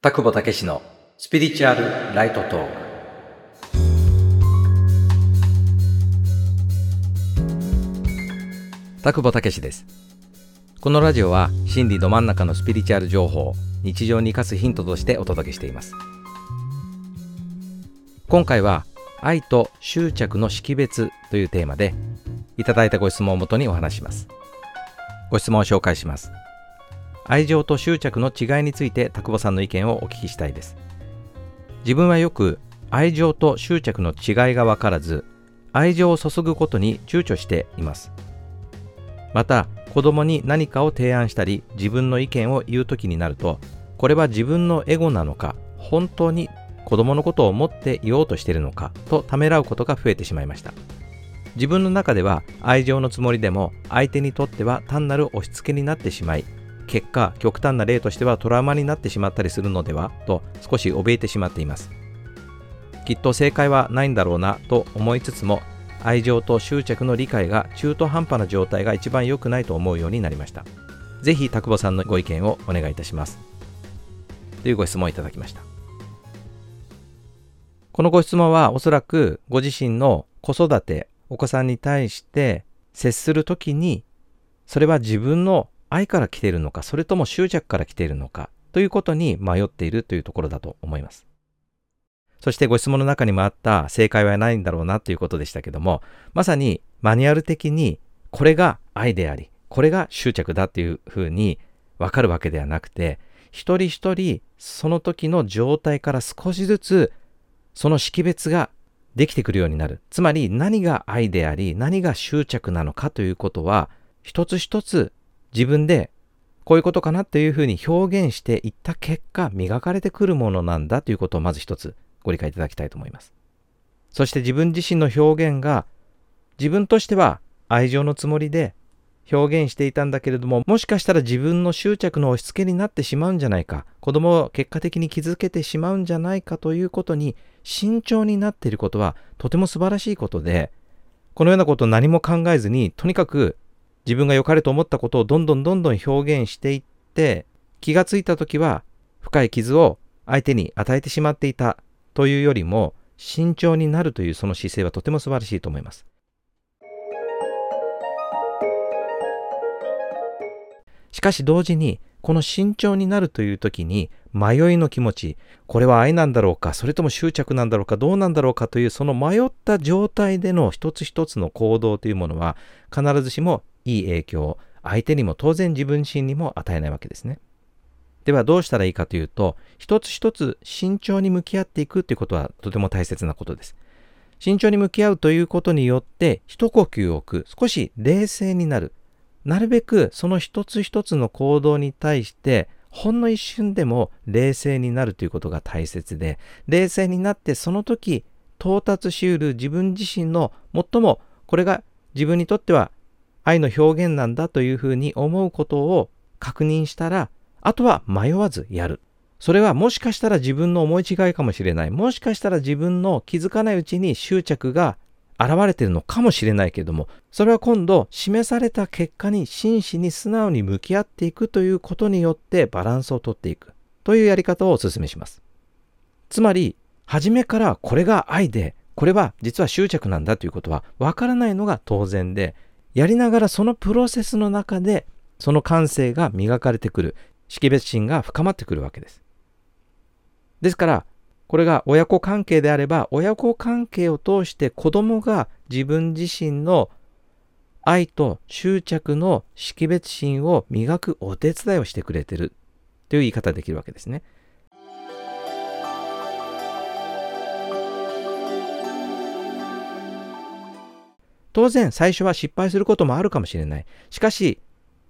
田久保武史のスピリチュアルライトトーク。田久保武史です。このラジオは真理ど真ん中のスピリチュアル情報を日常に生かすヒントとしてお届けしています。今回は愛と執着の識別というテーマでいただいたご質問をもとにお話します。ご質問を紹介します。愛情と執着の違いについて田久保さんの意見をお聞きしたいです。自分はよく愛情と執着の違いが分からず愛情を注ぐことに躊躇しています。また子供に何かを提案したり自分の意見を言う時になるとこれは自分のエゴなのか本当に子供のことを思って言おうとしているのかとためらうことが増えてしまいました。自分の中では愛情のつもりでも相手にとっては単なる押し付けになってしまい結果極端な例としてはトラウマになってしまったりするのでは？と少し怯えてしまっています。きっと正解はないんだろうなと思いつつも愛情と執着の理解が中途半端な状態が一番良くないと思うようになりました。ぜひ田久保さんのご意見をお願いいたします。というご質問をいただきました。このご質問はおそらくご自身の子育てお子さんに対して接するときにそれは自分の愛から来ているのかそれとも執着から来ているのかということに迷っているというところだと思います。そしてご質問の中にもあった正解はないんだろうなということでしたけどもまさにマニュアル的にこれが愛でありこれが執着だっていうふうにわかるわけではなくて一人一人その時の状態から少しずつその識別ができてくるようになる。つまり何が愛であり何が執着なのかということは一つ一つ自分でこういうことかなっていうふうに表現していった結果磨かれてくるものなんだということをまず一つご理解いただきたいと思います。そして自分自身の表現が自分としては愛情のつもりで表現していたんだけれどももしかしたら自分の執着の押し付けになってしまうんじゃないか子供を結果的に傷つけてしまうんじゃないかということに慎重になっていることはとても素晴らしいことでこのようなことを何も考えずにとにかく自分が良かれと思ったことをどんどんどんどん表現していって気がついた時は深い傷を相手に与えてしまっていたというよりも慎重になるというその姿勢はとても素晴らしいと思います。しかし同時にこの慎重になるという時に迷いの気持ちこれは愛なんだろうかそれとも執着なんだろうかどうなんだろうかというその迷った状態での一つ一つの行動というものは必ずしもいい影響を相手にも当然自分自身にも与えないわけですね。ではどうしたらいいかというと、一つ一つ慎重に向き合っていくということはとても大切なことです。慎重に向き合うということによって、一呼吸を置く、少し冷静になる。なるべくその一つ一つの行動に対して、ほんの一瞬でも冷静になるということが大切で、冷静になってその時到達しうる自分自身の最もこれが自分にとっては愛の表現なんだというふうに思うことを確認したらあとは迷わずやる。それはもしかしたら自分の思い違いかもしれない。もしかしたら自分の気づかないうちに執着が現れてるのかもしれないけれども、それは今度示された結果に真摯に素直に向き合っていくということによってバランスをとっていくというやり方をお勧めします。つまり、初めからこれが愛で、これは実は執着なんだということはわからないのが当然で、やりながらそのプロセスの中でその感性が磨かれてくる。識別心が深まってくるわけです。ですから、これが親子関係であれば、親子関係を通して子供が自分自身の愛と執着の識別心を磨くお手伝いをしてくれてるという言い方できるわけですね。当然最初は失敗することもあるかもしれない。しかし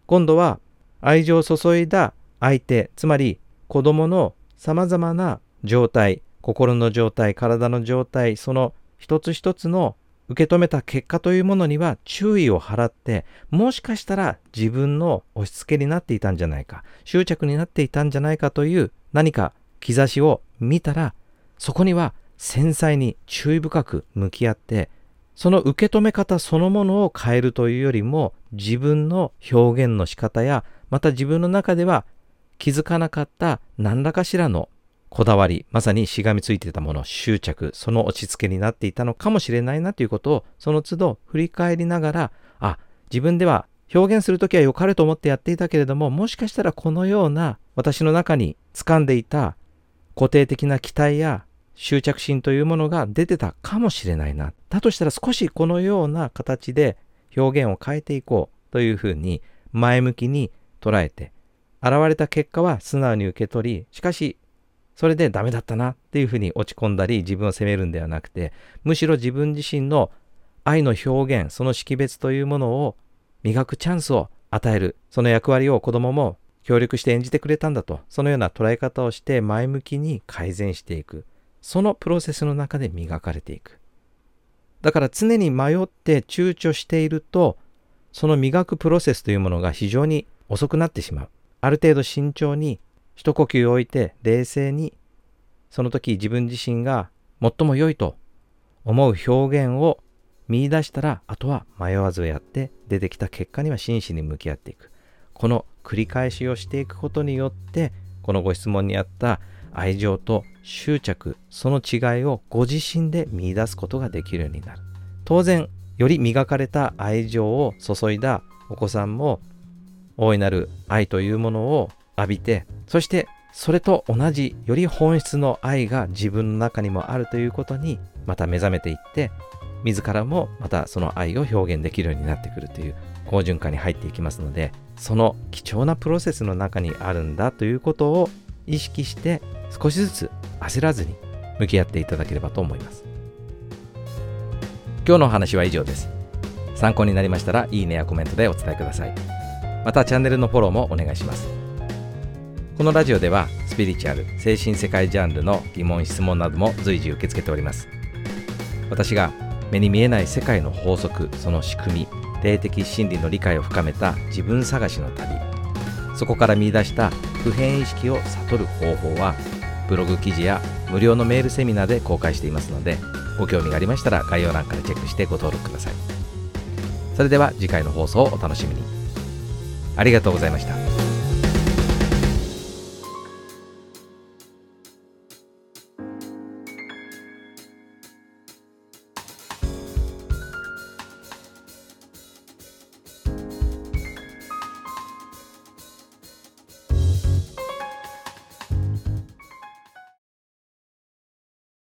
今度は愛情を注いだ相手、つまり子供の様々な状態、心の状態、体の状態、その一つ一つの受け止めた結果というものには注意を払って、もしかしたら自分の押し付けになっていたんじゃないか、執着になっていたんじゃないかという何か兆しを見たら、そこには繊細に注意深く向き合って、その受け止め方そのものを変えるというよりも、自分の表現の仕方や、また自分の中では気づかなかった何らかしらのこだわり、まさにしがみついていたもの、執着、その落ち着けになっていたのかもしれないなということを、その都度振り返りながら、あ、自分では表現するときは良かれと思ってやっていたけれども、もしかしたらこのような私の中に掴んでいた固定的な期待や執着心というものが出てたかもしれないな。だとしたら少しこのような形で表現を変えていこうというふうに前向きに捉えて、現れた結果は素直に受け取り、しかしそれでダメだったなっていうふうに落ち込んだり自分を責めるんではなくて、むしろ自分自身の愛の表現、その識別というものを磨くチャンスを与える、その役割を子供も協力して演じてくれたんだと、そのような捉え方をして前向きに改善していく。そのプロセスの中で磨かれていく。だから常に迷って躊躇していると、その磨くプロセスというものが非常に遅くなってしまう。ある程度慎重に一呼吸置いて冷静にその時自分自身が最も良いと思う表現を見出したらあとは迷わずやって出てきた結果には真摯に向き合っていくこの繰り返しをしていくことによってこのご質問にあった愛情と執着その違いをご自身で見出すことができるようになる。当然より磨かれた愛情を注いだお子さんも大いなる愛というものを浴びてそしてそれと同じより本質の愛が自分の中にもあるということにまた目覚めていって自らもまたその愛を表現できるようになってくるという好循環に入っていきますのでその貴重なプロセスの中にあるんだということを意識して少しずつ焦らずに向き合っていただければと思います。今日のお話は以上です。参考になりましたらいいねやコメントでお伝えください。またチャンネルのフォローもお願いします。このラジオではスピリチュアル精神世界ジャンルの疑問質問なども随時受け付けております。私が目に見えない世界の法則その仕組み霊的真理の理解を深めた自分探しの旅そこから見出した普遍意識を悟る方法はブログ記事や無料のメールセミナーで公開していますのでご興味がありましたら概要欄からチェックしてご登録ください。それでは次回の放送をお楽しみに。ありがとうございました。